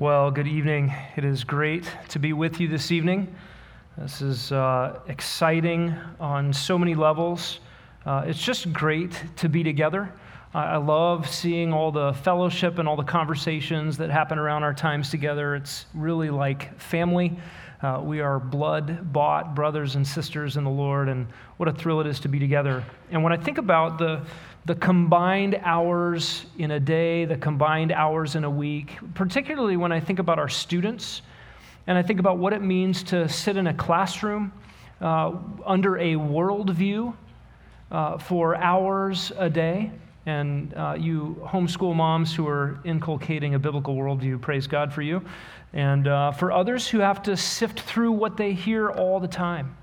Well, good evening. It is great to be with you this evening. This is uh, exciting on so many levels. Uh, it's just great to be together. I love seeing all the fellowship and all the conversations that happen around our times together. It's really like family. Uh, we are blood bought brothers and sisters in the Lord, and what a thrill it is to be together. And when I think about the the combined hours in a day, the combined hours in a week, particularly when I think about our students and I think about what it means to sit in a classroom uh, under a worldview uh, for hours a day. And uh, you homeschool moms who are inculcating a biblical worldview, praise God for you. And uh, for others who have to sift through what they hear all the time.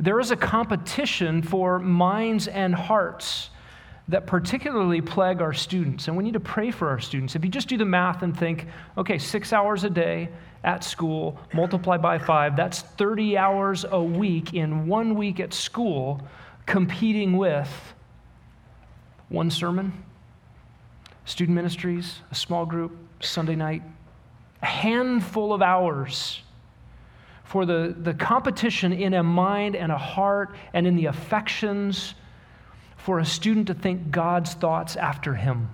There is a competition for minds and hearts that particularly plague our students. And we need to pray for our students. If you just do the math and think, okay, six hours a day at school, multiply by five, that's 30 hours a week in one week at school, competing with one sermon, student ministries, a small group, Sunday night, a handful of hours for the, the competition in a mind and a heart and in the affections for a student to think God's thoughts after him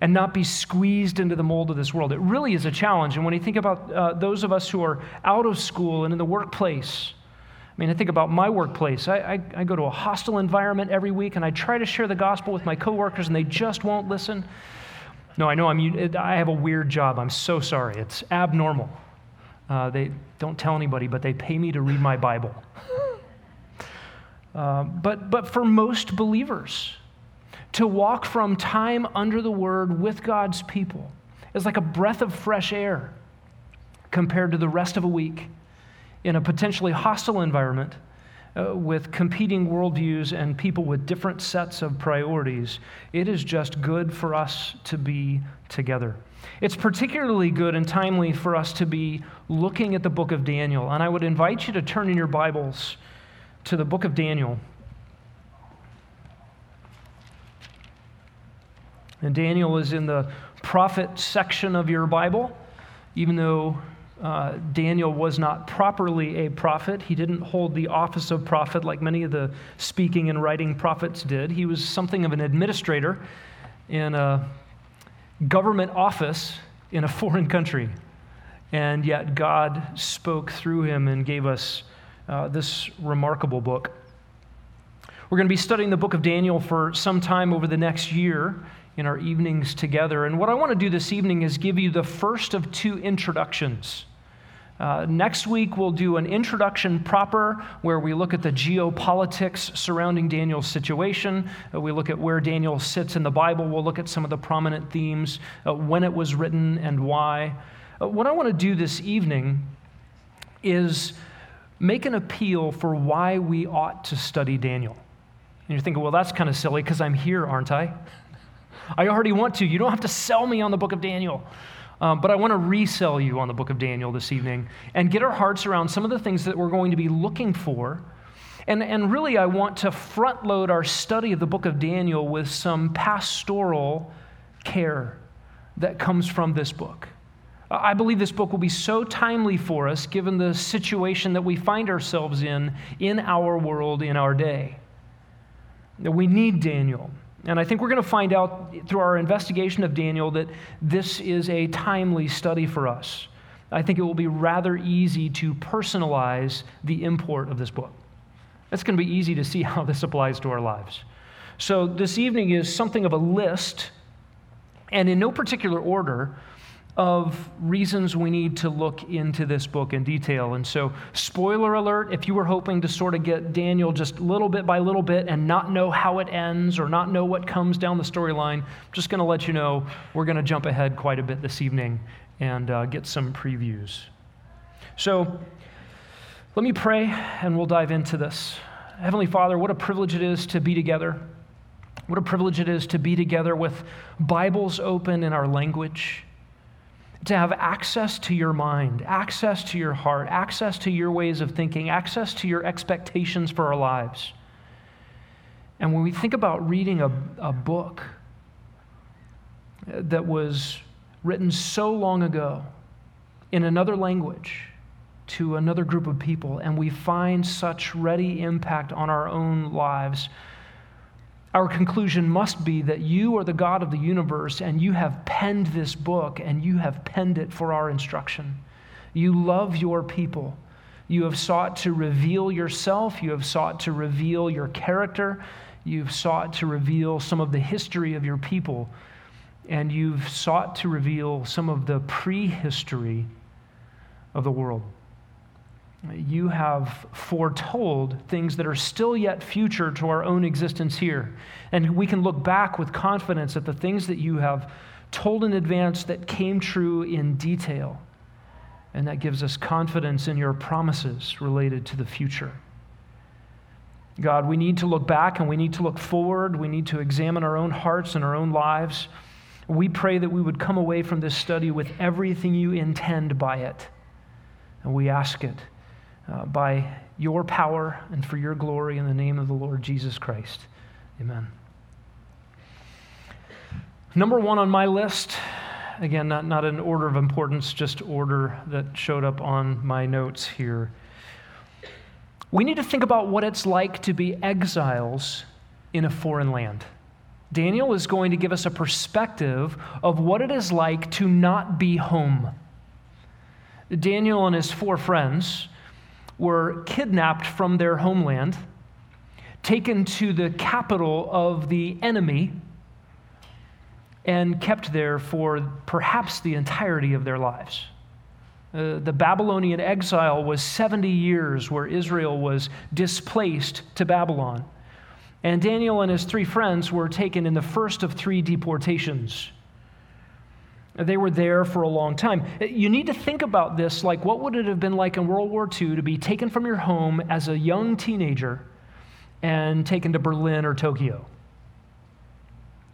and not be squeezed into the mold of this world. It really is a challenge. And when you think about uh, those of us who are out of school and in the workplace, I mean, I think about my workplace. I, I, I go to a hostile environment every week and I try to share the gospel with my coworkers and they just won't listen. No, I know I'm, I have a weird job. I'm so sorry. It's abnormal. Uh, they don't tell anybody, but they pay me to read my Bible. Uh, but, but for most believers, to walk from time under the word with God's people is like a breath of fresh air compared to the rest of a week in a potentially hostile environment uh, with competing worldviews and people with different sets of priorities. It is just good for us to be together. It's particularly good and timely for us to be looking at the book of Daniel. And I would invite you to turn in your Bibles to the book of Daniel. And Daniel is in the prophet section of your Bible, even though uh, Daniel was not properly a prophet. He didn't hold the office of prophet like many of the speaking and writing prophets did. He was something of an administrator in a government office in a foreign country. And yet God spoke through him and gave us uh, this remarkable book. We're going to be studying the book of Daniel for some time over the next year in our evenings together. And what I want to do this evening is give you the first of two introductions. Uh, next week, we'll do an introduction proper where we look at the geopolitics surrounding Daniel's situation. Uh, we look at where Daniel sits in the Bible. We'll look at some of the prominent themes, uh, when it was written, and why. Uh, what I want to do this evening is make an appeal for why we ought to study Daniel. And you're thinking, well, that's kind of silly because I'm here, aren't I? I already want to. You don't have to sell me on the book of Daniel. Um, but I want to resell you on the book of Daniel this evening and get our hearts around some of the things that we're going to be looking for. And, and really, I want to front load our study of the book of Daniel with some pastoral care that comes from this book. I believe this book will be so timely for us given the situation that we find ourselves in in our world, in our day. That we need Daniel. And I think we're going to find out through our investigation of Daniel that this is a timely study for us. I think it will be rather easy to personalize the import of this book. It's going to be easy to see how this applies to our lives. So, this evening is something of a list, and in no particular order, of reasons we need to look into this book in detail. And so, spoiler alert if you were hoping to sort of get Daniel just little bit by little bit and not know how it ends or not know what comes down the storyline, just going to let you know we're going to jump ahead quite a bit this evening and uh, get some previews. So, let me pray and we'll dive into this. Heavenly Father, what a privilege it is to be together. What a privilege it is to be together with Bibles open in our language to have access to your mind, access to your heart, access to your ways of thinking, access to your expectations for our lives. And when we think about reading a, a book that was written so long ago in another language to another group of people, and we find such ready impact on our own lives, our conclusion must be that you are the God of the universe and you have penned this book and you have penned it for our instruction. You love your people. You have sought to reveal yourself. You have sought to reveal your character. You've sought to reveal some of the history of your people. And you've sought to reveal some of the prehistory of the world. You have foretold things that are still yet future to our own existence here. And we can look back with confidence at the things that you have told in advance that came true in detail. And that gives us confidence in your promises related to the future. God, we need to look back and we need to look forward. We need to examine our own hearts and our own lives. We pray that we would come away from this study with everything you intend by it. And we ask it uh, by your power and for your glory in the name of the Lord Jesus Christ. Amen. Number one on my list, again, not, not in order of importance, just order that showed up on my notes here. We need to think about what it's like to be exiles in a foreign land. Daniel is going to give us a perspective of what it is like to not be home. Daniel and his four friends were kidnapped from their homeland, taken to the capital of the enemy, and kept there for perhaps the entirety of their lives. Uh, the Babylonian exile was 70 years where Israel was displaced to Babylon. And Daniel and his three friends were taken in the first of three deportations. They were there for a long time. You need to think about this like what would it have been like in World War II to be taken from your home as a young teenager and taken to Berlin or Tokyo?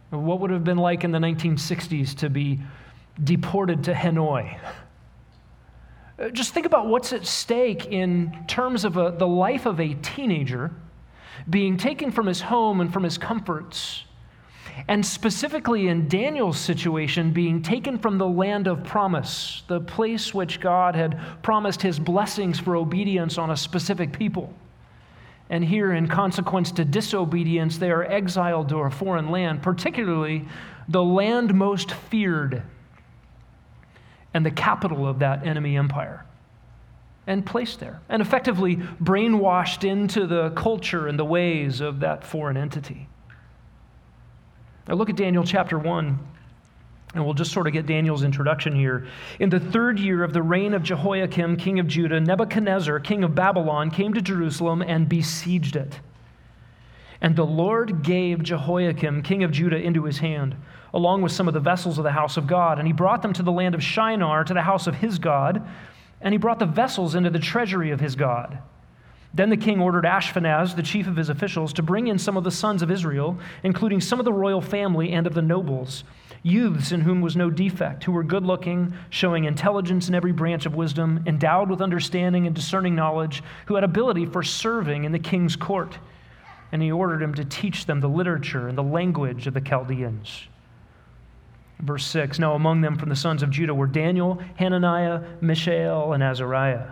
What would it have been like in the 1960s to be deported to Hanoi? Just think about what's at stake in terms of a, the life of a teenager being taken from his home and from his comforts and specifically in Daniel's situation, being taken from the land of promise, the place which God had promised his blessings for obedience on a specific people. And here, in consequence to disobedience, they are exiled to a foreign land, particularly the land most feared and the capital of that enemy empire, and placed there, and effectively brainwashed into the culture and the ways of that foreign entity. Now look at Daniel chapter 1, and we'll just sort of get Daniel's introduction here. In the third year of the reign of Jehoiakim, king of Judah, Nebuchadnezzar, king of Babylon, came to Jerusalem and besieged it. And the Lord gave Jehoiakim, king of Judah, into his hand, along with some of the vessels of the house of God. And he brought them to the land of Shinar, to the house of his God, and he brought the vessels into the treasury of his God. Then the king ordered Ashpenaz, the chief of his officials, to bring in some of the sons of Israel, including some of the royal family and of the nobles, youths in whom was no defect, who were good looking, showing intelligence in every branch of wisdom, endowed with understanding and discerning knowledge, who had ability for serving in the king's court. And he ordered him to teach them the literature and the language of the Chaldeans. Verse 6 Now among them from the sons of Judah were Daniel, Hananiah, Mishael, and Azariah.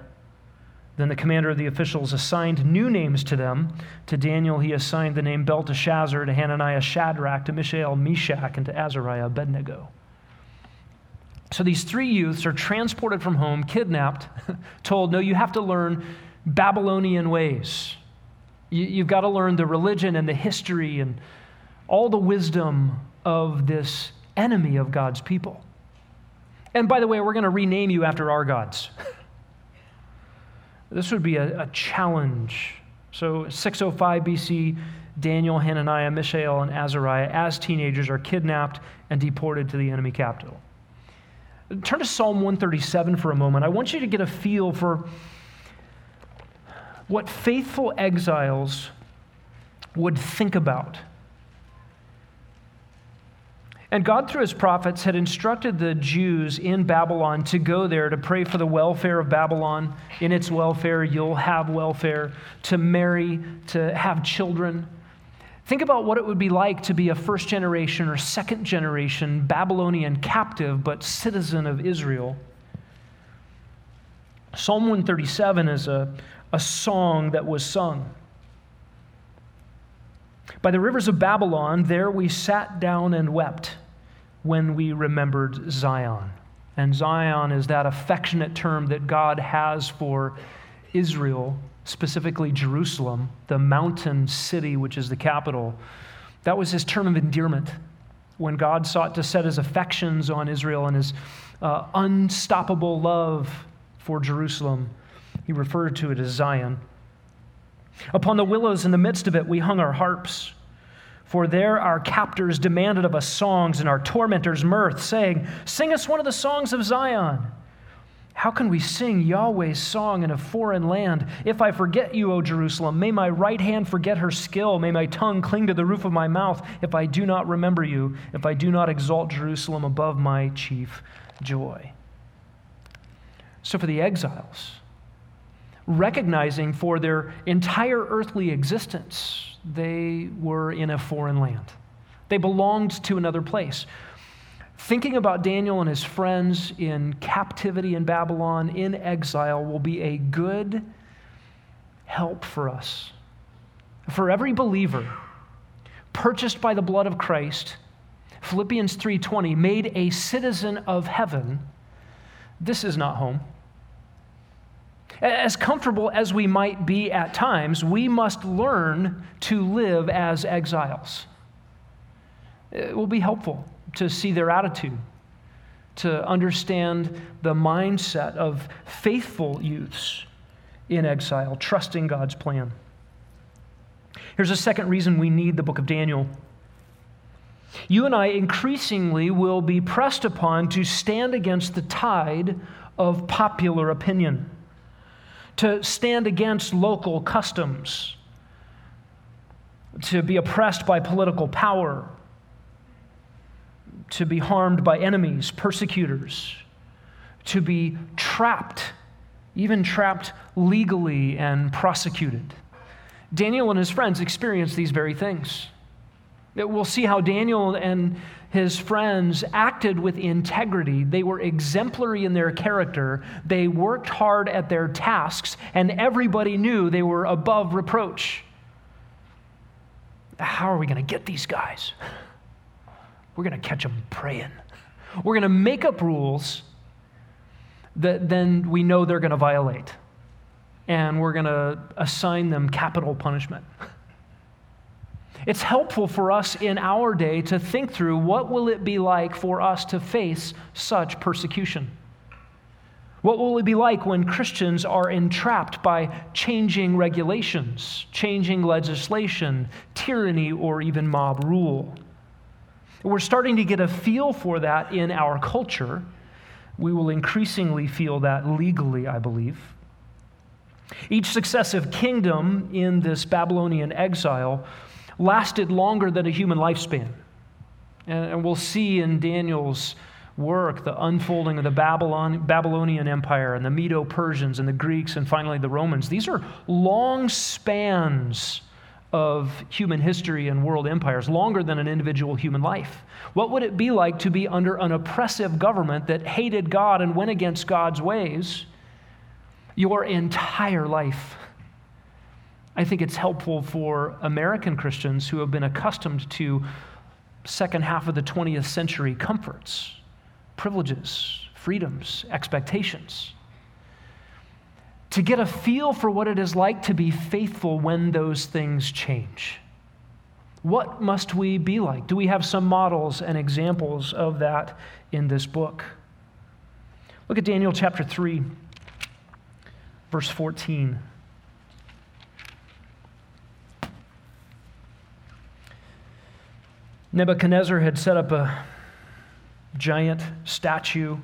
Then the commander of the officials assigned new names to them. To Daniel, he assigned the name Belteshazzar, to Hananiah, Shadrach, to Mishael, Meshach, and to Azariah, Abednego. So these three youths are transported from home, kidnapped, told, No, you have to learn Babylonian ways. You, have got to learn the religion and the history and all the wisdom of this enemy of God's people. And by the way, we're going to rename you after our gods. This would be a, a challenge. So, 605 BC, Daniel, Hananiah, Mishael, and Azariah, as teenagers, are kidnapped and deported to the enemy capital. Turn to Psalm 137 for a moment. I want you to get a feel for what faithful exiles would think about and God, through his prophets, had instructed the Jews in Babylon to go there to pray for the welfare of Babylon. In its welfare, you'll have welfare, to marry, to have children. Think about what it would be like to be a first generation or second generation Babylonian captive, but citizen of Israel. Psalm 137 is a, a song that was sung. By the rivers of Babylon, there we sat down and wept when we remembered Zion. And Zion is that affectionate term that God has for Israel, specifically Jerusalem, the mountain city which is the capital. That was his term of endearment when God sought to set his affections on Israel and his uh, unstoppable love for Jerusalem. He referred to it as Zion. Upon the willows in the midst of it, we hung our harps. For there our captors demanded of us songs and our tormentors mirth, saying, Sing us one of the songs of Zion. How can we sing Yahweh's song in a foreign land? If I forget you, O Jerusalem, may my right hand forget her skill. May my tongue cling to the roof of my mouth if I do not remember you, if I do not exalt Jerusalem above my chief joy. So, for the exiles, recognizing for their entire earthly existence, they were in a foreign land. They belonged to another place. Thinking about Daniel and his friends in captivity in Babylon, in exile, will be a good help for us. For every believer purchased by the blood of Christ, Philippians 3:20, made a citizen of heaven, this is not home. As comfortable as we might be at times, we must learn to live as exiles. It will be helpful to see their attitude, to understand the mindset of faithful youths in exile, trusting God's plan. Here's a second reason we need the book of Daniel. You and I increasingly will be pressed upon to stand against the tide of popular opinion, to stand against local customs, to be oppressed by political power, to be harmed by enemies, persecutors, to be trapped, even trapped legally and prosecuted. Daniel and his friends experienced these very things. We'll see how Daniel and his friends acted with integrity. They were exemplary in their character. They worked hard at their tasks, and everybody knew they were above reproach. How are we going to get these guys? We're going to catch them praying. We're going to make up rules that then we know they're going to violate. And we're going to assign them capital punishment. It's helpful for us in our day to think through what will it be like for us to face such persecution? What will it be like when Christians are entrapped by changing regulations, changing legislation, tyranny, or even mob rule? We're starting to get a feel for that in our culture. We will increasingly feel that legally, I believe. Each successive kingdom in this Babylonian exile lasted longer than a human lifespan. And we'll see in Daniel's work the unfolding of the Babylon, Babylonian Empire and the Medo Persians and the Greeks and finally the Romans. These are long spans of human history and world empires, longer than an individual human life. What would it be like to be under an oppressive government that hated God and went against God's ways your entire life? I think it's helpful for American Christians who have been accustomed to second half of the 20th century comforts, privileges, freedoms, expectations to get a feel for what it is like to be faithful when those things change. What must we be like? Do we have some models and examples of that in this book? Look at Daniel chapter 3, verse 14. Nebuchadnezzar had set up a giant statue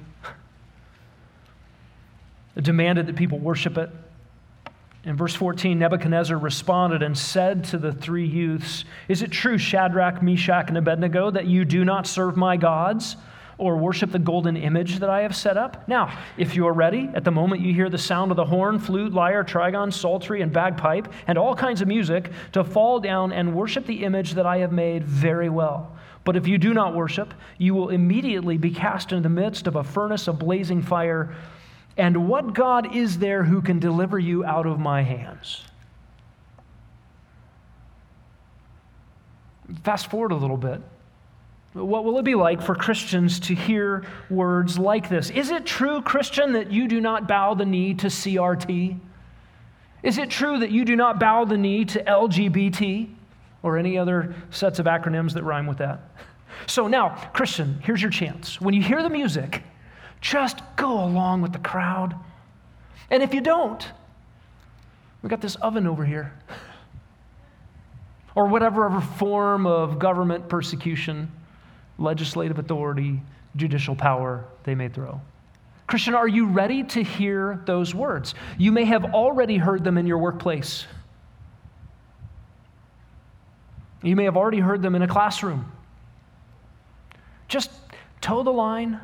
demanded that people worship it. In verse 14, Nebuchadnezzar responded and said to the three youths, Is it true, Shadrach, Meshach, and Abednego, that you do not serve my gods, or worship the golden image that I have set up. Now, if you are ready, at the moment you hear the sound of the horn, flute, lyre, trigon, psaltery, and bagpipe, and all kinds of music, to fall down and worship the image that I have made very well. But if you do not worship, you will immediately be cast into the midst of a furnace of blazing fire. And what God is there who can deliver you out of my hands? Fast forward a little bit. What will it be like for Christians to hear words like this? Is it true, Christian, that you do not bow the knee to CRT? Is it true that you do not bow the knee to LGBT or any other sets of acronyms that rhyme with that? So now, Christian, here's your chance. When you hear the music, just go along with the crowd. And if you don't, we got this oven over here. Or whatever other form of government persecution legislative authority, judicial power they may throw. Christian, are you ready to hear those words? You may have already heard them in your workplace. You may have already heard them in a classroom. Just toe the line.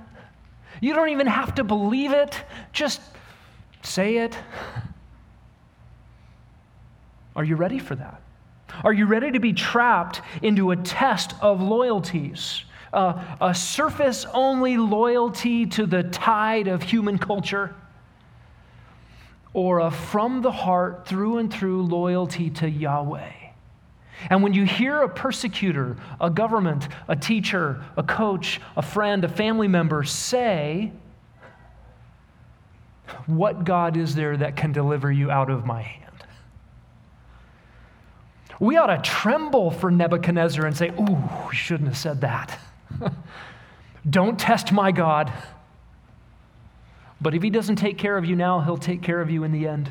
You don't even have to believe it, just say it. Are you ready for that? Are you ready to be trapped into a test of loyalties? A surface only loyalty to the tide of human culture, or a from the heart, through and through loyalty to Yahweh. And when you hear a persecutor, a government, a teacher, a coach, a friend, a family member say, What God is there that can deliver you out of my hand? We ought to tremble for Nebuchadnezzar and say, Ooh, we shouldn't have said that. Don't test my God. But if he doesn't take care of you now, he'll take care of you in the end.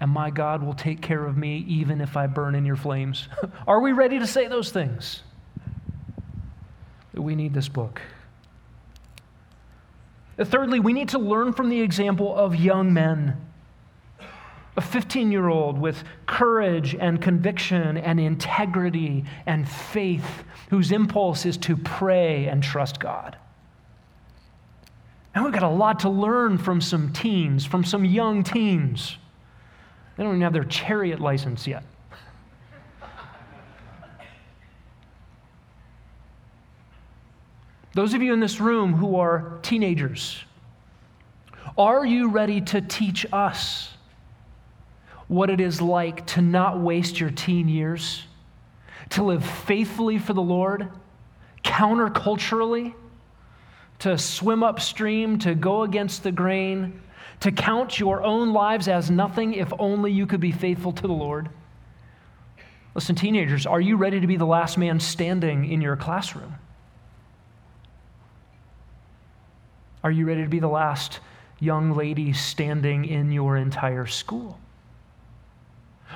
And my God will take care of me even if I burn in your flames. Are we ready to say those things? We need this book. Thirdly, we need to learn from the example of young men a 15 year old with courage and conviction and integrity and faith, whose impulse is to pray and trust God. And we've got a lot to learn from some teens, from some young teens. They don't even have their chariot license yet. Those of you in this room who are teenagers, are you ready to teach us? What it is like to not waste your teen years, to live faithfully for the Lord, counterculturally, to swim upstream, to go against the grain, to count your own lives as nothing if only you could be faithful to the Lord. Listen, teenagers, are you ready to be the last man standing in your classroom? Are you ready to be the last young lady standing in your entire school?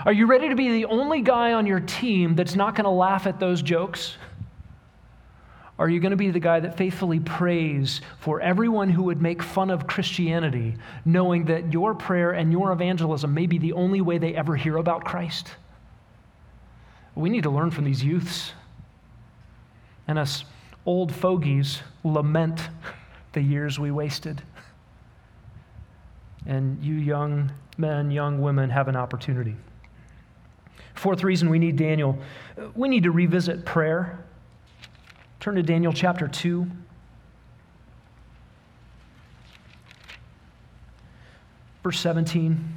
Are you ready to be the only guy on your team that's not going to laugh at those jokes? Are you going to be the guy that faithfully prays for everyone who would make fun of Christianity, knowing that your prayer and your evangelism may be the only way they ever hear about Christ? We need to learn from these youths. And us old fogies lament the years we wasted. And you young men, young women have an opportunity. Fourth reason we need Daniel we need to revisit prayer. Turn to Daniel chapter 2. Verse 17.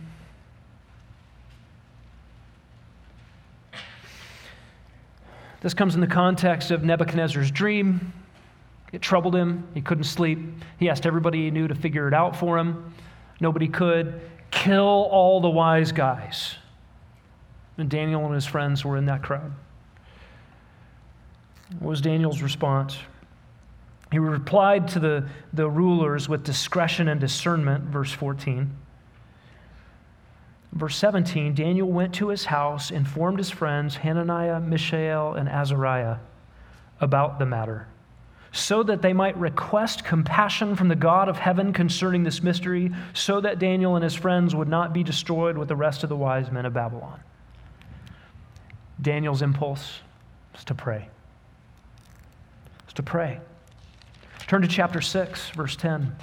This comes in the context of Nebuchadnezzar's dream. It troubled him. He couldn't sleep. He asked everybody he knew to figure it out for him. Nobody could. Kill all the wise guys. And Daniel and his friends were in that crowd. What was Daniel's response? He replied to the, the rulers with discretion and discernment, verse 14. Verse 17 Daniel went to his house, informed his friends, Hananiah, Mishael, and Azariah, about the matter, so that they might request compassion from the God of heaven concerning this mystery, so that Daniel and his friends would not be destroyed with the rest of the wise men of Babylon. Daniel's impulse is to pray. Is to pray. Turn to chapter 6, verse 10.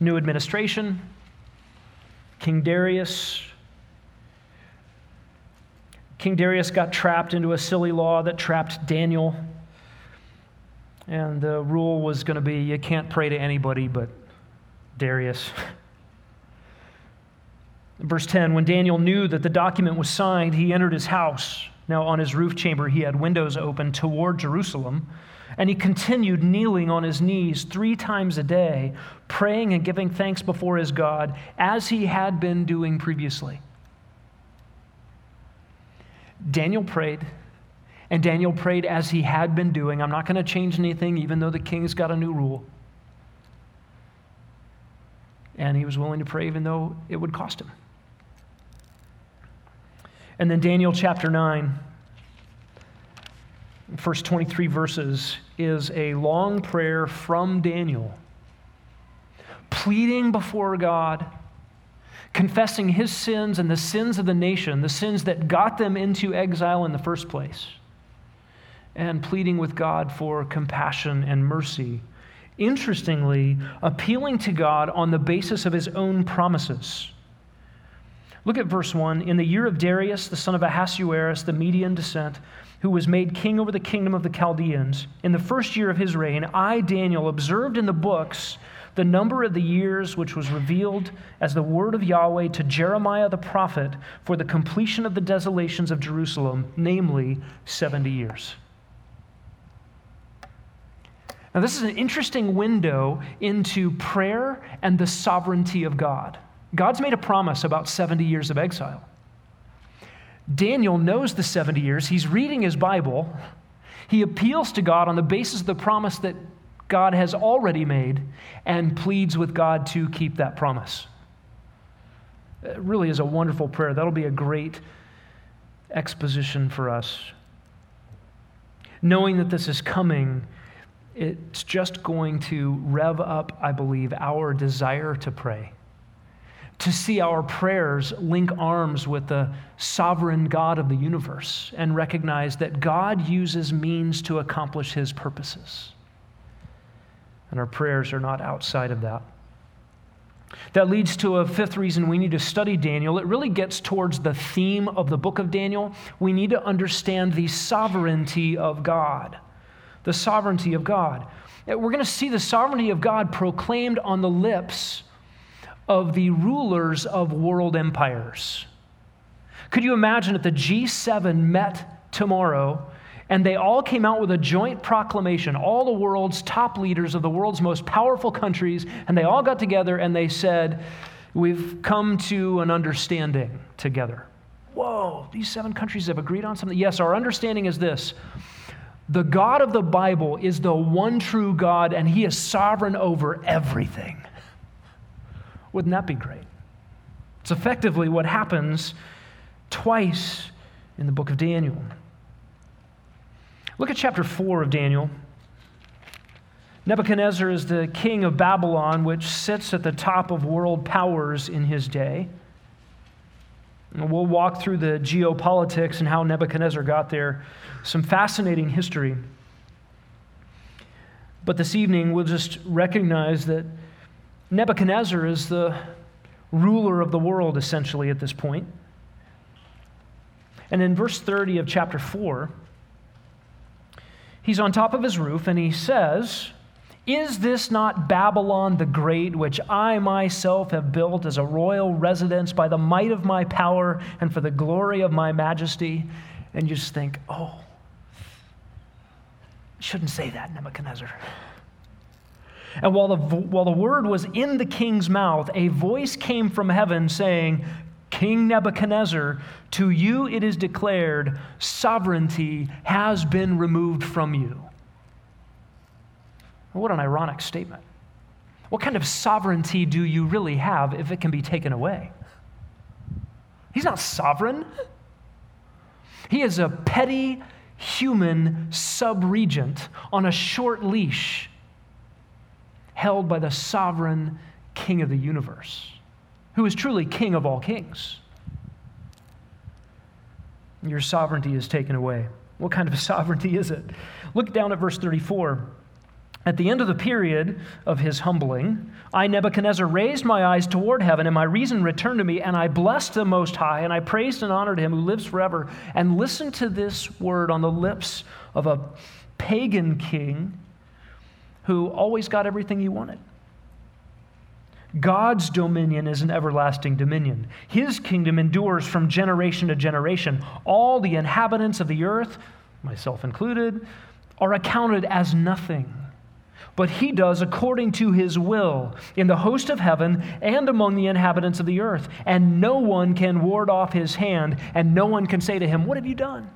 New administration, King Darius. King Darius got trapped into a silly law that trapped Daniel. And the rule was going to be you can't pray to anybody but Darius. Verse 10 When Daniel knew that the document was signed, he entered his house. Now, on his roof chamber, he had windows open toward Jerusalem. And he continued kneeling on his knees three times a day, praying and giving thanks before his God, as he had been doing previously. Daniel prayed, and Daniel prayed as he had been doing. I'm not going to change anything, even though the king's got a new rule. And he was willing to pray, even though it would cost him. And then Daniel chapter 9, first 23 verses, is a long prayer from Daniel, pleading before God, confessing his sins and the sins of the nation, the sins that got them into exile in the first place, and pleading with God for compassion and mercy. Interestingly, appealing to God on the basis of his own promises. Look at verse 1. In the year of Darius, the son of Ahasuerus, the Median descent, who was made king over the kingdom of the Chaldeans, in the first year of his reign, I, Daniel, observed in the books the number of the years which was revealed as the word of Yahweh to Jeremiah the prophet for the completion of the desolations of Jerusalem, namely 70 years. Now, this is an interesting window into prayer and the sovereignty of God. God's made a promise about 70 years of exile. Daniel knows the 70 years. He's reading his Bible. He appeals to God on the basis of the promise that God has already made and pleads with God to keep that promise. It really is a wonderful prayer. That'll be a great exposition for us. Knowing that this is coming, it's just going to rev up, I believe, our desire to pray to see our prayers link arms with the sovereign God of the universe and recognize that God uses means to accomplish his purposes. And our prayers are not outside of that. That leads to a fifth reason we need to study Daniel. It really gets towards the theme of the book of Daniel. We need to understand the sovereignty of God. The sovereignty of God. We're going to see the sovereignty of God proclaimed on the lips of the rulers of world empires. Could you imagine if the G7 met tomorrow and they all came out with a joint proclamation, all the world's top leaders of the world's most powerful countries, and they all got together and they said, We've come to an understanding together. Whoa, these seven countries have agreed on something? Yes, our understanding is this. The God of the Bible is the one true God, and He is sovereign over everything. Wouldn't that be great? It's effectively what happens twice in the book of Daniel. Look at chapter 4 of Daniel. Nebuchadnezzar is the king of Babylon, which sits at the top of world powers in his day. And we'll walk through the geopolitics and how Nebuchadnezzar got there. Some fascinating history. But this evening, we'll just recognize that Nebuchadnezzar is the ruler of the world, essentially, at this point. And in verse 30 of chapter 4, he's on top of his roof and he says, Is this not Babylon the Great, which I myself have built as a royal residence by the might of my power and for the glory of my majesty? And you just think, Oh, shouldn't say that, Nebuchadnezzar. And while the, while the word was in the king's mouth, a voice came from heaven saying, King Nebuchadnezzar, to you it is declared, sovereignty has been removed from you. What an ironic statement. What kind of sovereignty do you really have if it can be taken away? He's not sovereign. He is a petty human sub regent on a short leash held by the sovereign King of the universe, who is truly King of all kings. Your sovereignty is taken away. What kind of sovereignty is it? Look down at verse 34. At the end of the period of his humbling, I, Nebuchadnezzar, raised my eyes toward heaven, and my reason returned to me, and I blessed the Most High, and I praised and honored him who lives forever. And listen to this word on the lips of a pagan king who always got everything he wanted. God's dominion is an everlasting dominion. His kingdom endures from generation to generation. All the inhabitants of the earth, myself included, are accounted as nothing but he does according to his will in the host of heaven and among the inhabitants of the earth. And no one can ward off his hand, and no one can say to him, What have you done?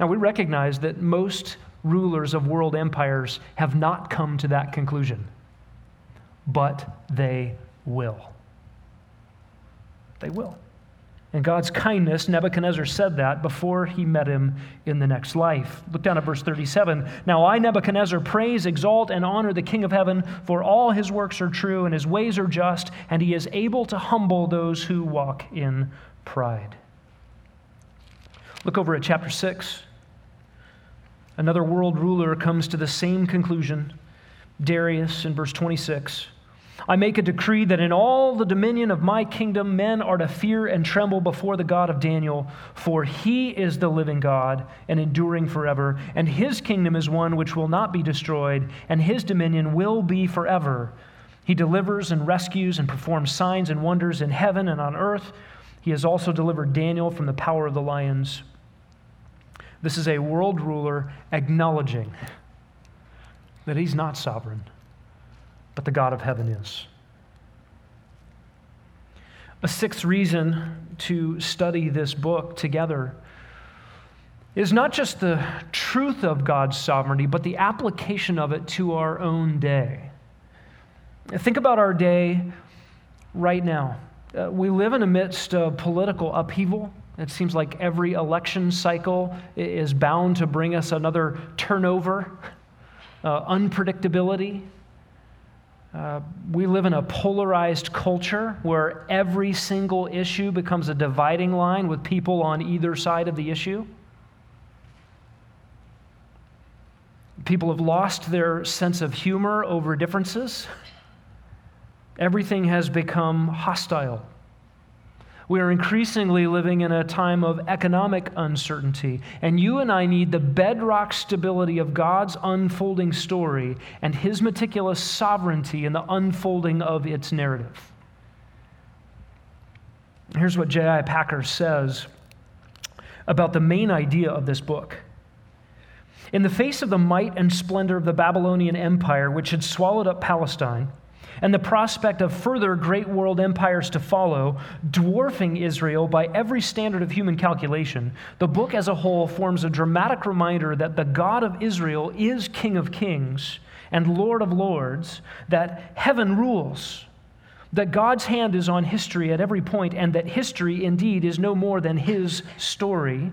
Now, we recognize that most rulers of world empires have not come to that conclusion, but they will. They will. In God's kindness, Nebuchadnezzar said that before he met him in the next life. Look down at verse 37. Now I, Nebuchadnezzar, praise, exalt, and honor the King of heaven, for all his works are true, and his ways are just, and he is able to humble those who walk in pride. Look over at chapter 6. Another world ruler comes to the same conclusion. Darius in verse 26. I make a decree that in all the dominion of my kingdom, men are to fear and tremble before the God of Daniel, for he is the living God and enduring forever, and his kingdom is one which will not be destroyed, and his dominion will be forever. He delivers and rescues and performs signs and wonders in heaven and on earth. He has also delivered Daniel from the power of the lions. This is a world ruler acknowledging that he's not sovereign but the God of heaven is. A sixth reason to study this book together is not just the truth of God's sovereignty, but the application of it to our own day. Think about our day right now. Uh, we live in the midst of political upheaval. It seems like every election cycle is bound to bring us another turnover, uh, unpredictability. Uh, we live in a polarized culture where every single issue becomes a dividing line with people on either side of the issue. People have lost their sense of humor over differences. Everything has become hostile. We are increasingly living in a time of economic uncertainty, and you and I need the bedrock stability of God's unfolding story and His meticulous sovereignty in the unfolding of its narrative. Here's what J.I. Packer says about the main idea of this book. In the face of the might and splendor of the Babylonian Empire, which had swallowed up Palestine, and the prospect of further great world empires to follow, dwarfing Israel by every standard of human calculation, the book as a whole forms a dramatic reminder that the God of Israel is King of kings and Lord of lords, that heaven rules, that God's hand is on history at every point, and that history indeed is no more than his story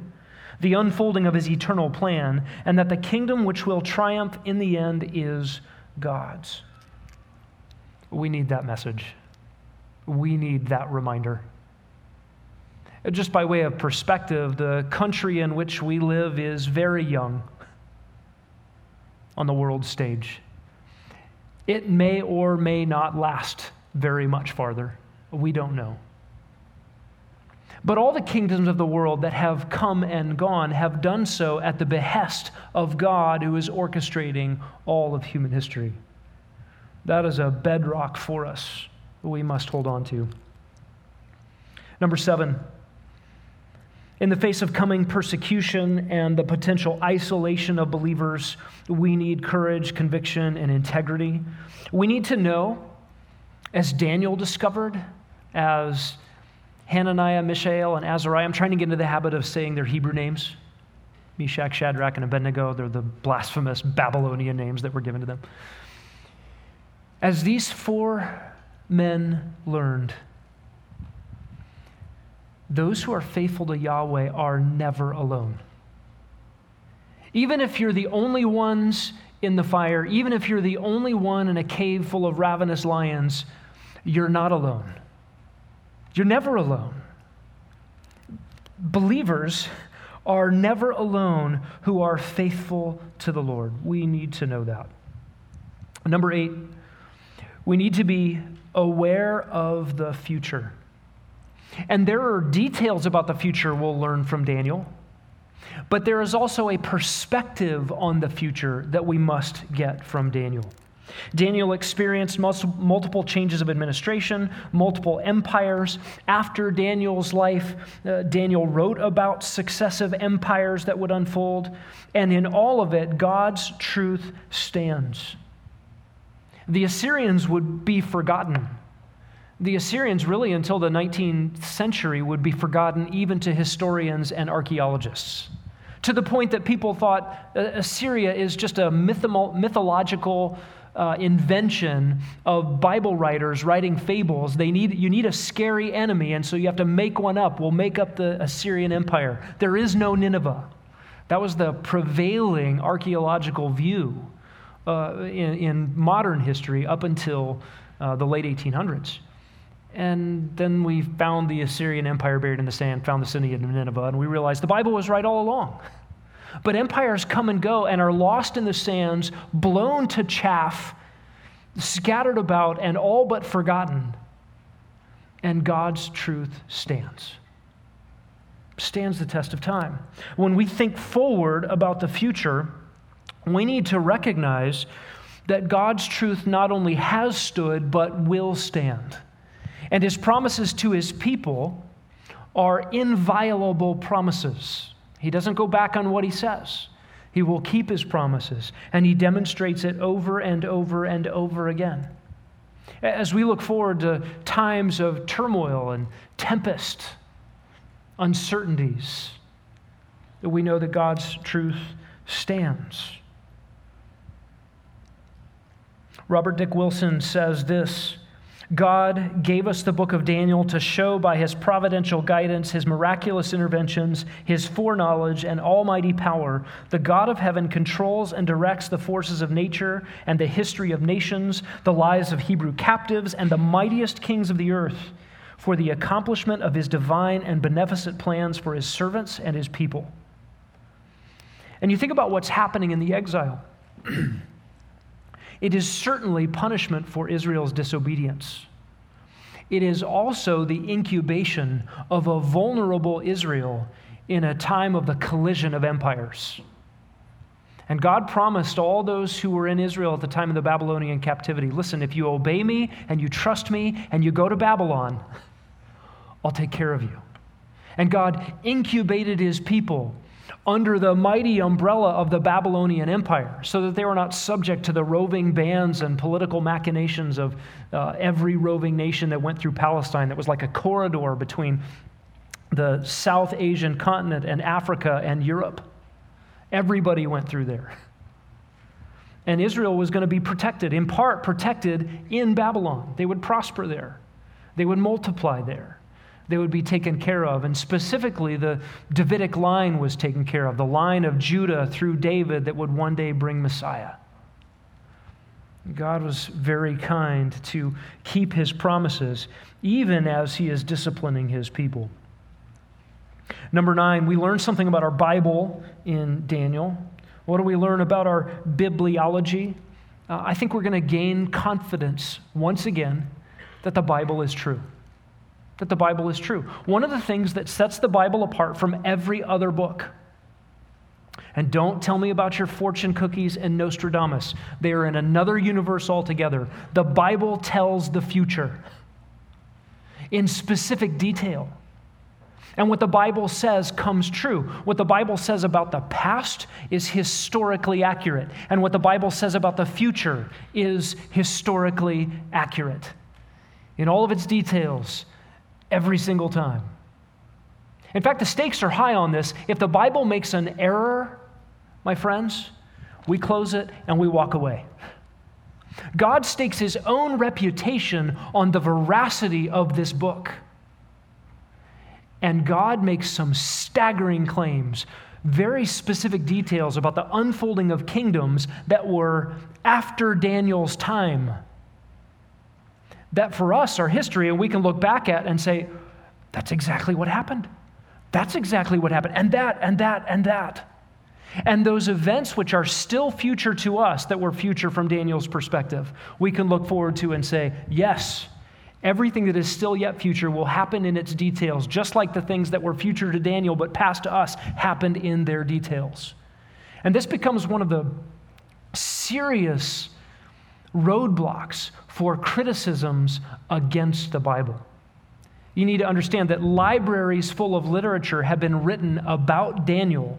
the unfolding of his eternal plan, and that the kingdom which will triumph in the end is God's. We need that message. We need that reminder. Just by way of perspective, the country in which we live is very young on the world stage. It may or may not last very much farther. We don't know. But all the kingdoms of the world that have come and gone have done so at the behest of God who is orchestrating all of human history. That is a bedrock for us that we must hold on to. Number seven, in the face of coming persecution and the potential isolation of believers, we need courage, conviction, and integrity. We need to know, as Daniel discovered, as Hananiah, Mishael, and Azariah, I'm trying to get into the habit of saying their Hebrew names Meshach, Shadrach, and Abednego. They're the blasphemous Babylonian names that were given to them. As these four men learned, those who are faithful to Yahweh are never alone. Even if you're the only ones in the fire, even if you're the only one in a cave full of ravenous lions, you're not alone. You're never alone. believers are never alone who are faithful to the Lord. We need to know that. Number eight, we need to be aware of the future. And there are details about the future we'll learn from Daniel, but there is also a perspective on the future that we must get from Daniel. Daniel experienced multiple changes of administration, multiple empires. After Daniel's life, uh, Daniel wrote about successive empires that would unfold. And in all of it, God's truth stands. The Assyrians would be forgotten. The Assyrians, really, until the 19th century, would be forgotten even to historians and archaeologists to the point that people thought Assyria is just a mythological uh, invention of Bible writers writing fables. They need, you need a scary enemy, and so you have to make one up. We'll make up the Assyrian Empire. There is no Nineveh. That was the prevailing archaeological view uh, in, in, modern history up until uh, the late 1800s. And then we found the Assyrian Empire buried in the sand, found the city of Nineveh, and we realized the Bible was right all along. But empires come and go and are lost in the sands, blown to chaff, scattered about, and all but forgotten. And God's truth stands. Stands the test of time. When we think forward about the future, we need to recognize that God's truth not only has stood, but will stand. And his promises to his people are inviolable promises. He doesn't go back on what he says. He will keep his promises, and he demonstrates it over and over and over again. As we look forward to times of turmoil and tempest, uncertainties, we know that God's truth stands. Robert Dick Wilson says this God gave us the book of Daniel to show by his providential guidance, his miraculous interventions, his foreknowledge, and almighty power, the God of heaven controls and directs the forces of nature and the history of nations, the lives of Hebrew captives, and the mightiest kings of the earth for the accomplishment of his divine and beneficent plans for his servants and his people. And you think about what's happening in the exile. It is certainly punishment for Israel's disobedience. It is also the incubation of a vulnerable Israel in a time of the collision of empires. And God promised all those who were in Israel at the time of the Babylonian captivity listen, if you obey me and you trust me and you go to Babylon, I'll take care of you. And God incubated his people under the mighty umbrella of the Babylonian Empire, so that they were not subject to the roving bands and political machinations of uh, every roving nation that went through Palestine, that was like a corridor between the South Asian continent and Africa and Europe. Everybody went through there. And Israel was going to be protected, in part protected in Babylon. They would prosper there, they would multiply there they would be taken care of. And specifically, the Davidic line was taken care of, the line of Judah through David that would one day bring Messiah. God was very kind to keep his promises, even as he is disciplining his people. Number nine, we learn something about our Bible in Daniel. What do we learn about our bibliology? Uh, I think we're going to gain confidence once again that the Bible is true that the Bible is true. One of the things that sets the Bible apart from every other book. And don't tell me about your fortune cookies and Nostradamus. They are in another universe altogether. The Bible tells the future in specific detail. And what the Bible says comes true. What the Bible says about the past is historically accurate. And what the Bible says about the future is historically accurate. In all of its details, every single time. In fact, the stakes are high on this. If the Bible makes an error, my friends, we close it and we walk away. God stakes his own reputation on the veracity of this book. And God makes some staggering claims, very specific details about the unfolding of kingdoms that were after Daniel's time that for us are history, and we can look back at and say, that's exactly what happened. That's exactly what happened. And that, and that, and that. And those events which are still future to us, that were future from Daniel's perspective, we can look forward to and say, yes, everything that is still yet future will happen in its details, just like the things that were future to Daniel but past to us happened in their details. And this becomes one of the serious roadblocks for criticisms against the Bible. You need to understand that libraries full of literature have been written about Daniel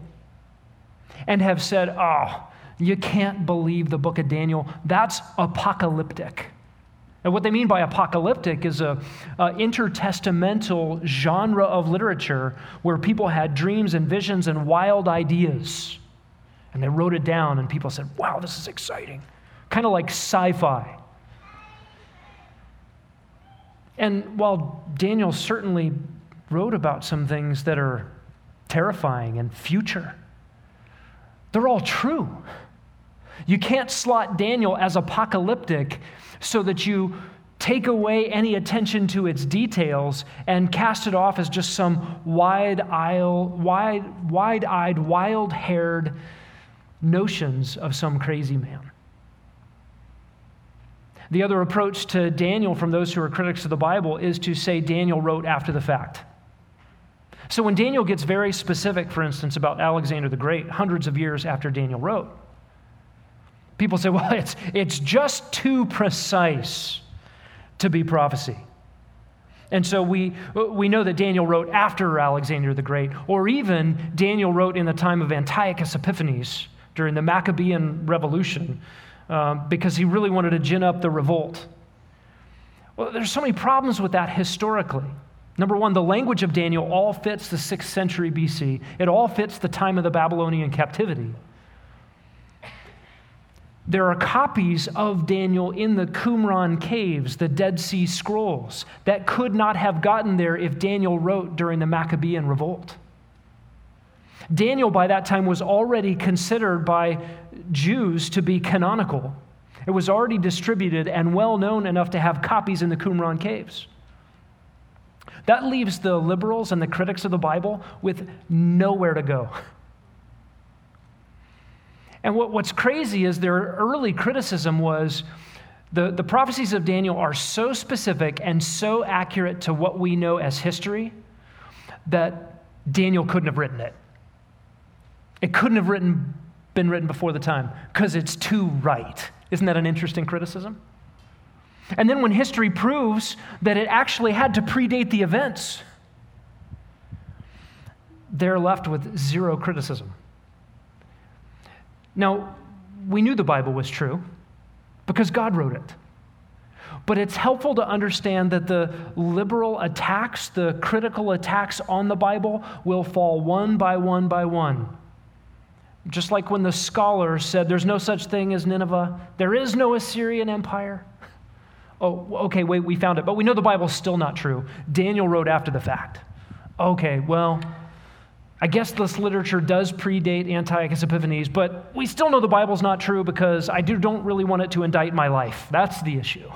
and have said, oh, you can't believe the book of Daniel. That's apocalyptic. And what they mean by apocalyptic is a, a, intertestamental genre of literature where people had dreams and visions and wild ideas. And they wrote it down, and people said, wow, this is exciting. Kind of like sci fi. And while Daniel certainly wrote about some things that are terrifying and future, they're all true. You can't slot Daniel as apocalyptic so that you take away any attention to its details and cast it off as just some wide-eyed, wide, wide-eyed, wild-haired notions of some crazy man. The other approach to Daniel from those who are critics of the Bible is to say Daniel wrote after the fact. So when Daniel gets very specific, for instance, about Alexander the Great, hundreds of years after Daniel wrote, people say, well, it's, it's just too precise to be prophecy. And so we, we know that Daniel wrote after Alexander the Great, or even Daniel wrote in the time of Antiochus Epiphanes during the Maccabean Revolution um, because he really wanted to gin up the revolt. Well, there's so many problems with that historically. Number one, the language of Daniel all fits the 6th century BC, it all fits the time of the Babylonian captivity. There are copies of Daniel in the Qumran caves, the Dead Sea Scrolls, that could not have gotten there if Daniel wrote during the Maccabean revolt. Daniel, by that time, was already considered by Jews to be canonical. It was already distributed and well known enough to have copies in the Qumran caves. That leaves the liberals and the critics of the Bible with nowhere to go. And what, what's crazy is their early criticism was the, the prophecies of Daniel are so specific and so accurate to what we know as history that Daniel couldn't have written it. It couldn't have written, been written before the time because it's too right. Isn't that an interesting criticism? And then when history proves that it actually had to predate the events, they're left with zero criticism. Now, we knew the Bible was true because God wrote it. But it's helpful to understand that the liberal attacks, the critical attacks on the Bible, will fall one by one by one just like when the scholars said there's no such thing as Nineveh, there is no Assyrian Empire. Oh, okay, wait, we found it, but we know the Bible's still not true. Daniel wrote after the fact. Okay, well, I guess this literature does predate Antiochus Epiphanes, but we still know the Bible's not true because I do, don't really want it to indict my life. That's the issue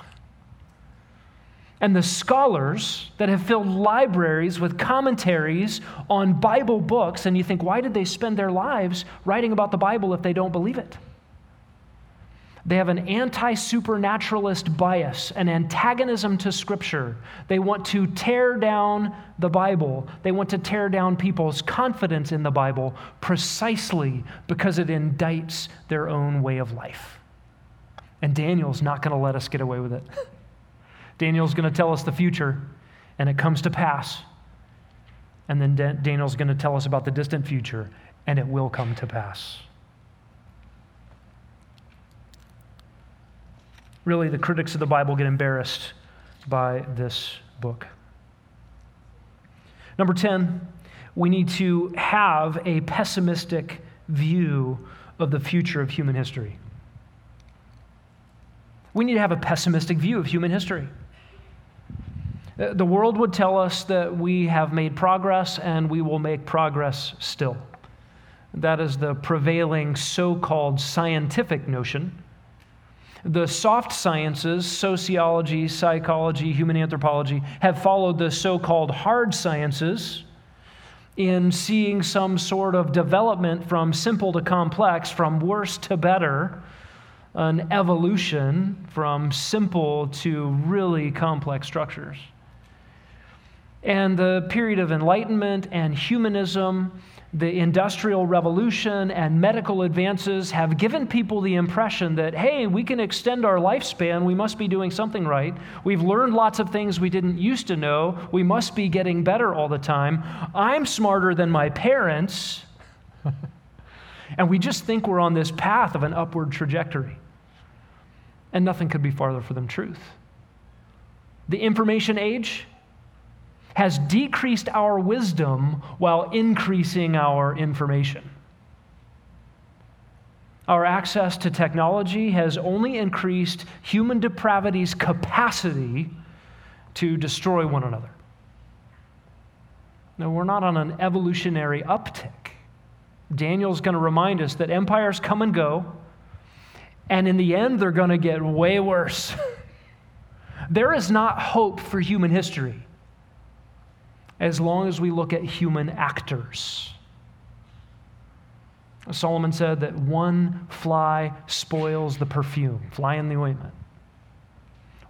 and the scholars that have filled libraries with commentaries on Bible books, and you think, why did they spend their lives writing about the Bible if they don't believe it? They have an anti supernaturalist bias, an antagonism to Scripture. They want to tear down the Bible. They want to tear down people's confidence in the Bible precisely because it indicts their own way of life. And Daniel's not going to let us get away with it. Daniel's going to tell us the future, and it comes to pass. And then Daniel's going to tell us about the distant future, and it will come to pass. Really, the critics of the Bible get embarrassed by this book. Number 10, we need to have a pessimistic view of the future of human history. We need to have a pessimistic view of human history. The world would tell us that we have made progress and we will make progress still. That is the prevailing so called scientific notion. The soft sciences, sociology, psychology, human anthropology, have followed the so called hard sciences in seeing some sort of development from simple to complex, from worse to better, an evolution from simple to really complex structures. And the period of enlightenment and humanism the Industrial Revolution and medical advances have given people the impression that, hey, we can extend our lifespan. We must be doing something right. We've learned lots of things we didn't used to know. We must be getting better all the time. I'm smarter than my parents. and we just think we're on this path of an upward trajectory. And nothing could be farther from the truth. The information age, has decreased our wisdom while increasing our information. Our access to technology has only increased human depravity's capacity to destroy one another. No, we're not on an evolutionary uptick. Daniel's going to remind us that empires come and go, and in the end, they're going to get way worse. there is not hope for human history as long as we look at human actors. Solomon said that one fly spoils the perfume, fly in the ointment.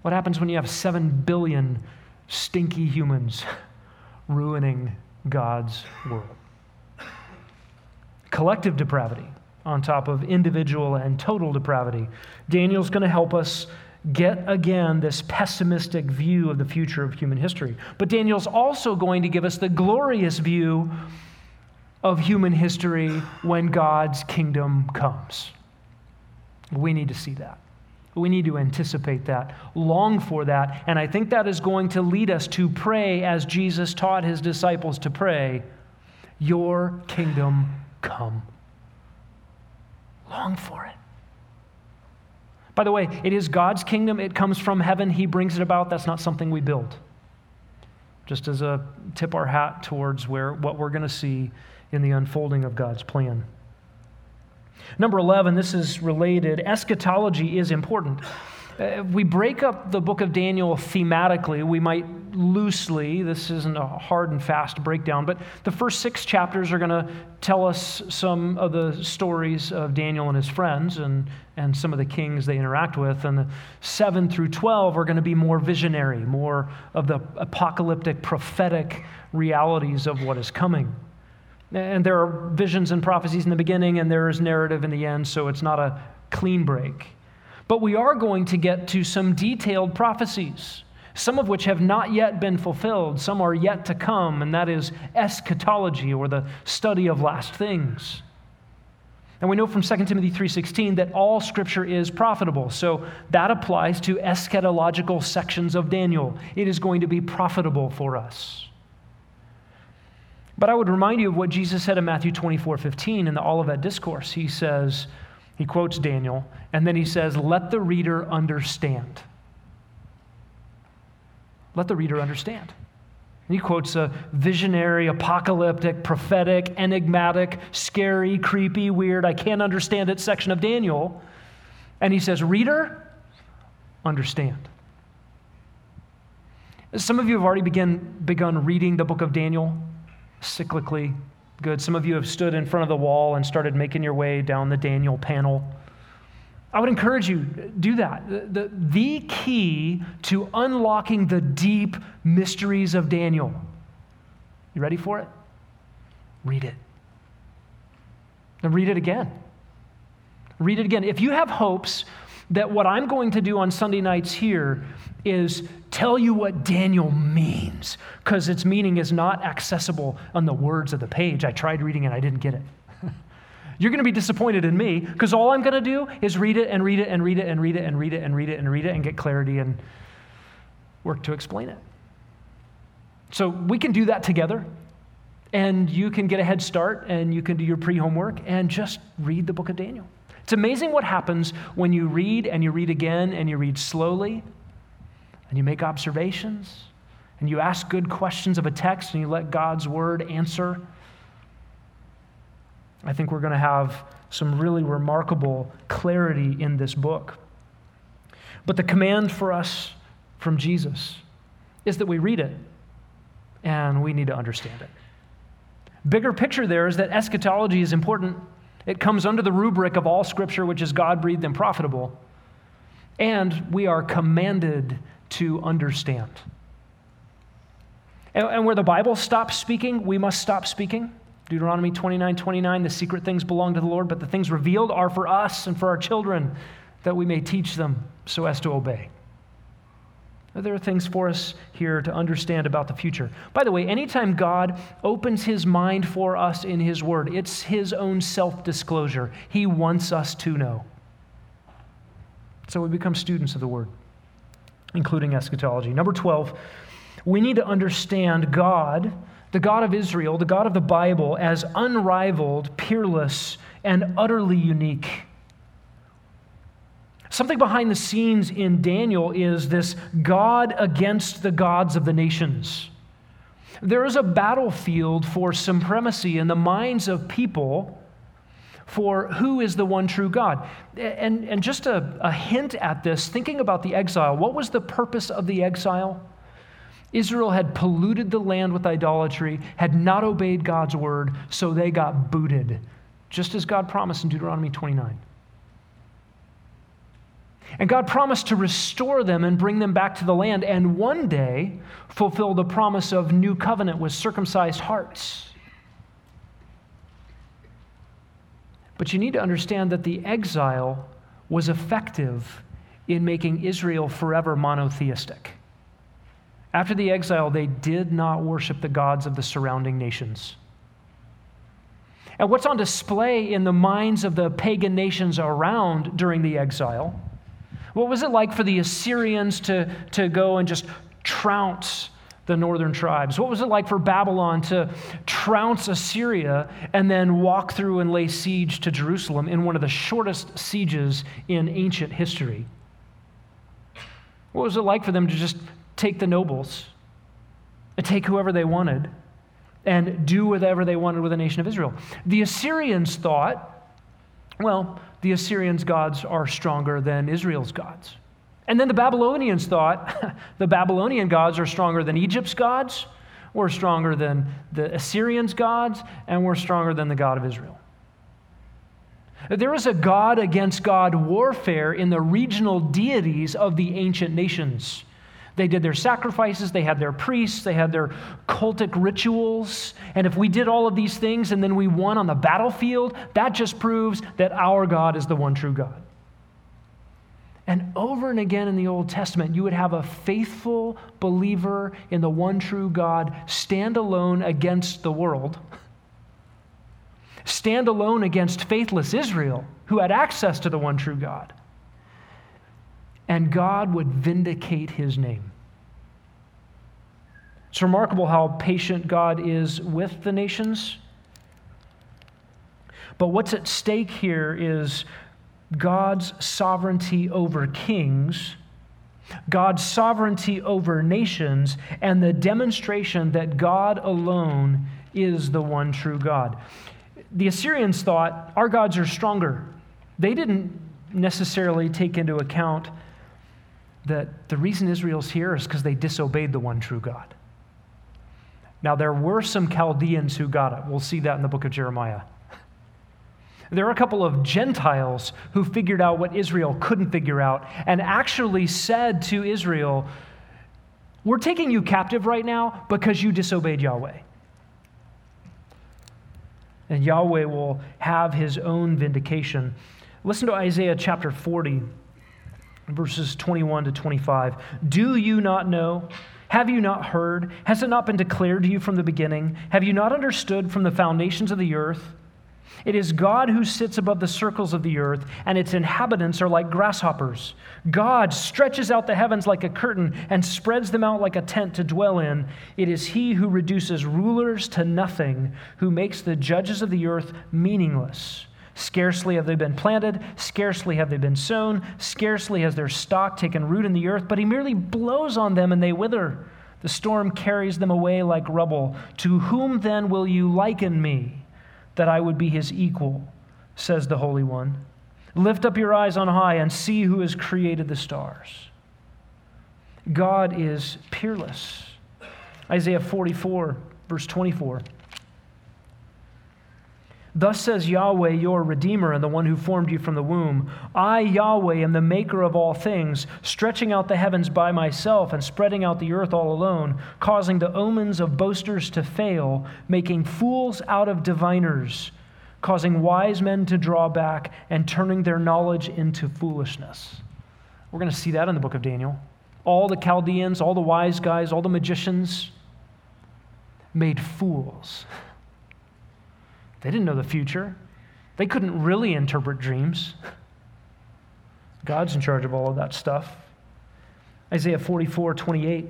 What happens when you have seven billion stinky humans ruining God's world? Collective depravity on top of individual and total depravity. Daniel's going to help us get again this pessimistic view of the future of human history. But Daniel's also going to give us the glorious view of human history when God's kingdom comes. We need to see that. We need to anticipate that, long for that. And I think that is going to lead us to pray as Jesus taught his disciples to pray Your kingdom come. Long for it. By the way, it is God's kingdom. It comes from heaven. He brings it about. That's not something we build. Just as a tip our hat towards where what we're going to see in the unfolding of God's plan. Number 11, this is related. Eschatology is important. Uh, we break up the book of Daniel thematically. We might loosely, this isn't a hard and fast breakdown, but the first six chapters are going to tell us some of the stories of Daniel and his friends and, and some of the kings they interact with. And the 7 through 12 are going to be more visionary, more of the apocalyptic, prophetic realities of what is coming. And there are visions and prophecies in the beginning, and there is narrative in the end, so it's not a clean break. But we are going to get to some detailed prophecies, some of which have not yet been fulfilled, some are yet to come, and that is eschatology or the study of last things. And we know from 2 Timothy 3:16 that all scripture is profitable. So that applies to eschatological sections of Daniel. It is going to be profitable for us. But I would remind you of what Jesus said in Matthew 24:15 in the Olivet discourse. He says, he quotes Daniel, and then he says, Let the reader understand. Let the reader understand. And he quotes a visionary, apocalyptic, prophetic, enigmatic, scary, creepy, weird, I can't understand it section of Daniel. And he says, Reader, understand. Some of you have already begin, begun reading the book of Daniel cyclically, Good. Some of you have stood in front of the wall and started making your way down the Daniel panel. I would encourage you, do that. The, the, the key to unlocking the deep mysteries of Daniel. You ready for it? Read it. And read it again. Read it again. If you have hopes that what I'm going to do on Sunday nights here is tell you what Daniel means, because its meaning is not accessible on the words of the page. I tried reading it, I didn't get it. You're going to be disappointed in me because all I'm going to do is read it and read it and read it and read it and read it and read it and read it and get clarity and work to explain it. So we can do that together. And you can get a head start and you can do your pre homework and just read the book of Daniel. It's amazing what happens when you read and you read again and you read slowly and you make observations and you ask good questions of a text and you let God's word answer. I think we're going to have some really remarkable clarity in this book. But the command for us from Jesus is that we read it and we need to understand it. Bigger picture there is that eschatology is important. It comes under the rubric of all scripture, which is God breathed and profitable. And we are commanded to understand. And, where the Bible stops speaking, we must stop speaking. Deuteronomy 29 29, the secret things belong to the Lord, but the things revealed are for us and for our children, that we may teach them so as to obey. There are things for us here to understand about the future. By the way, anytime God opens his mind for us in his word, it's his own self disclosure. He wants us to know. So we become students of the word, including eschatology. Number 12, we need to understand God, the God of Israel, the God of the Bible, as unrivaled, peerless, and utterly unique. Something behind the scenes in Daniel is this God against the gods of the nations. There is a battlefield for supremacy in the minds of people for who is the one true God. And, and just a, a hint at this, thinking about the exile, what was the purpose of the exile? Israel had polluted the land with idolatry, had not obeyed God's word, so they got booted, just as God promised in Deuteronomy 29. And God promised to restore them and bring them back to the land, and one day fulfill the promise of new covenant with circumcised hearts. But you need to understand that the exile was effective in making Israel forever monotheistic. After the exile, they did not worship the gods of the surrounding nations. And what's on display in the minds of the pagan nations around during the exile what was it like for the Assyrians to, to go and just trounce the northern tribes? What was it like for Babylon to trounce Assyria and then walk through and lay siege to Jerusalem in one of the shortest sieges in ancient history? What was it like for them to just take the nobles and take whoever they wanted and do whatever they wanted with the nation of Israel? The Assyrians thought, well, the Assyrians' gods are stronger than Israel's gods. And then the Babylonians thought the Babylonian gods are stronger than Egypt's gods, we're stronger than the Assyrians' gods, and we're stronger than the God of Israel. There is a God against God warfare in the regional deities of the ancient nations. They did their sacrifices, they had their priests, they had their cultic rituals. And if we did all of these things and then we won on the battlefield, that just proves that our God is the one true God. And over and again in the Old Testament, you would have a faithful believer in the one true God stand alone against the world, stand alone against faithless Israel, who had access to the one true God and God would vindicate his name. It's remarkable how patient God is with the nations. But what's at stake here is God's sovereignty over kings, God's sovereignty over nations, and the demonstration that God alone is the one true God. The Assyrians thought our gods are stronger. They didn't necessarily take into account that the reason Israel's here is because they disobeyed the one true God. Now, there were some Chaldeans who got it. We'll see that in the book of Jeremiah. There are a couple of Gentiles who figured out what Israel couldn't figure out and actually said to Israel, We're taking you captive right now because you disobeyed Yahweh. And Yahweh will have his own vindication. Listen to Isaiah chapter 40 verses 21 to 25. Do you not know? Have you not heard? Has it not been declared to you from the beginning? Have you not understood from the foundations of the earth? It is God who sits above the circles of the earth, and its inhabitants are like grasshoppers. God stretches out the heavens like a curtain and spreads them out like a tent to dwell in. It is He who reduces rulers to nothing, who makes the judges of the earth meaningless. Scarcely have they been planted, scarcely have they been sown, scarcely has their stock taken root in the earth, but he merely blows on them and they wither. The storm carries them away like rubble. To whom then will you liken me, that I would be his equal? says the Holy One. Lift up your eyes on high and see who has created the stars. God is peerless. Isaiah 44, verse 24. Thus says Yahweh, your Redeemer, and the one who formed you from the womb I, Yahweh, am the maker of all things, stretching out the heavens by myself and spreading out the earth all alone, causing the omens of boasters to fail, making fools out of diviners, causing wise men to draw back, and turning their knowledge into foolishness. We're going to see that in the book of Daniel. All the Chaldeans, all the wise guys, all the magicians made fools. They didn't know the future. They couldn't really interpret dreams. God's in charge of all of that stuff. Isaiah 44 28.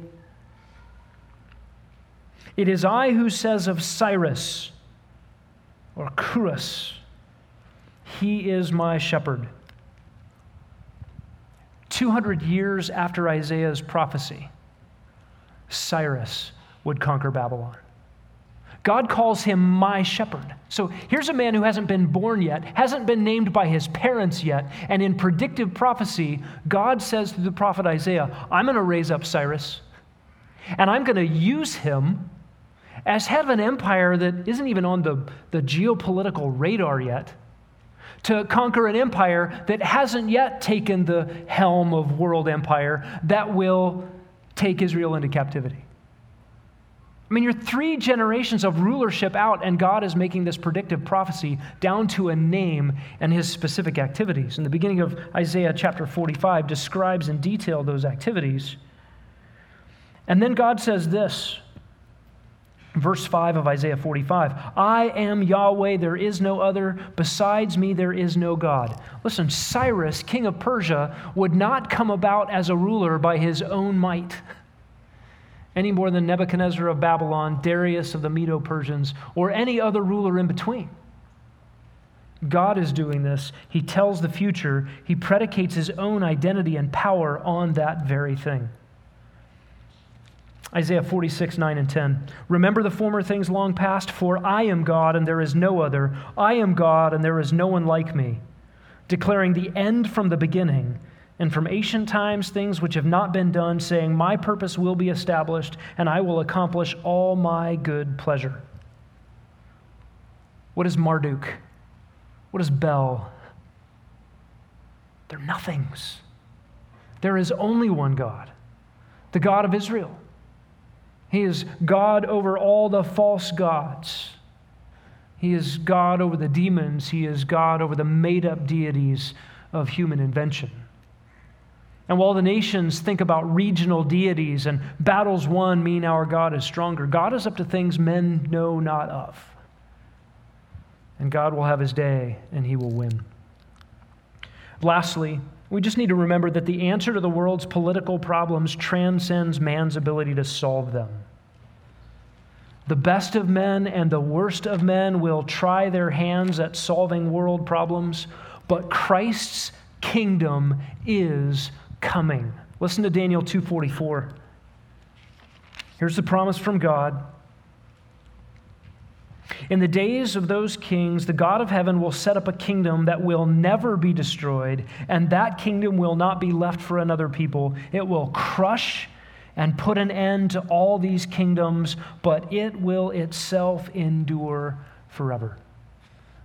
It is I who says of Cyrus or Kurus, he is my shepherd. 200 years after Isaiah's prophecy, Cyrus would conquer Babylon. God calls him my shepherd. So here's a man who hasn't been born yet, hasn't been named by his parents yet, and in predictive prophecy, God says through the prophet Isaiah, I'm going to raise up Cyrus, and I'm going to use him as head of an empire that isn't even on the, the geopolitical radar yet, to conquer an empire that hasn't yet taken the helm of world empire that will take Israel into captivity. I mean, you're three generations of rulership out, and God is making this predictive prophecy down to a name and his specific activities. And the beginning of Isaiah chapter 45 describes in detail those activities. And then God says this, verse 5 of Isaiah 45 I am Yahweh, there is no other. Besides me, there is no God. Listen, Cyrus, king of Persia, would not come about as a ruler by his own might any more than Nebuchadnezzar of Babylon, Darius of the Medo Persians, or any other ruler in between. God is doing this. He tells the future. He predicates his own identity and power on that very thing. Isaiah 46, 9 and 10. Remember the former things long past, for I am God and there is no other. I am God and there is no one like me, declaring the end from the beginning and from ancient times things which have not been done, saying, My purpose will be established, and I will accomplish all my good pleasure. What is Marduk? What is Bel? They're nothings. There is only one God, the God of Israel. He is God over all the false gods. He is God over the demons. He is God over the made up deities of human invention. And while the nations think about regional deities and battles won mean our God is stronger, God is up to things men know not of. And God will have his day and he will win. Lastly, we just need to remember that the answer to the world's political problems transcends man's ability to solve them. The best of men and the worst of men will try their hands at solving world problems, but Christ's kingdom is coming. Listen to Daniel 2:44. Here's the promise from God. In the days of those kings, the God of heaven will set up a kingdom that will never be destroyed, and that kingdom will not be left for another people. It will crush and put an end to all these kingdoms, but it will itself endure forever.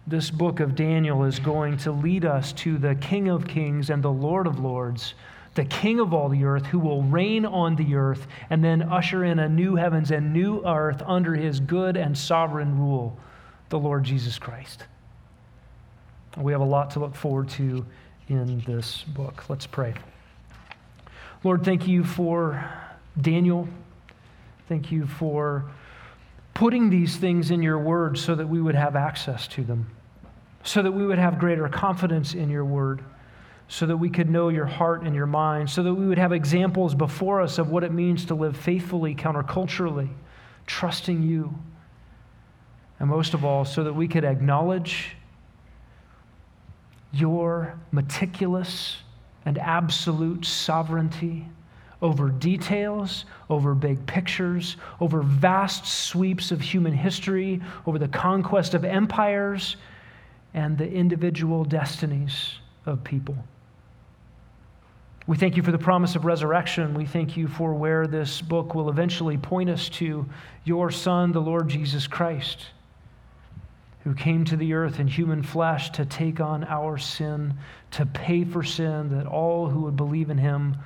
This book of Daniel is going to lead us to the King of Kings and the Lord of Lords the king of all the earth, who will reign on the earth and then usher in a new heavens and new earth under his good and sovereign rule, the Lord Jesus Christ. We have a lot to look forward to in this book. Let's pray. Lord, thank you for Daniel. Thank you for putting these things in your word so that we would have access to them, so that we would have greater confidence in your word so that we could know your heart and your mind, so that we would have examples before us of what it means to live faithfully, counterculturally, trusting you. And most of all, so that we could acknowledge your meticulous and absolute sovereignty over details, over big pictures, over vast sweeps of human history, over the conquest of empires and the individual destinies of people. We thank you for the promise of resurrection. We thank you for where this book will eventually point us to your Son, the Lord Jesus Christ. who came to the earth in human flesh to take on our sin, to pay for sin, that all who would believe in him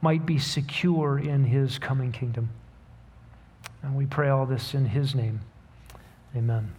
might be secure in his coming kingdom. And we pray all this in his name. Amen.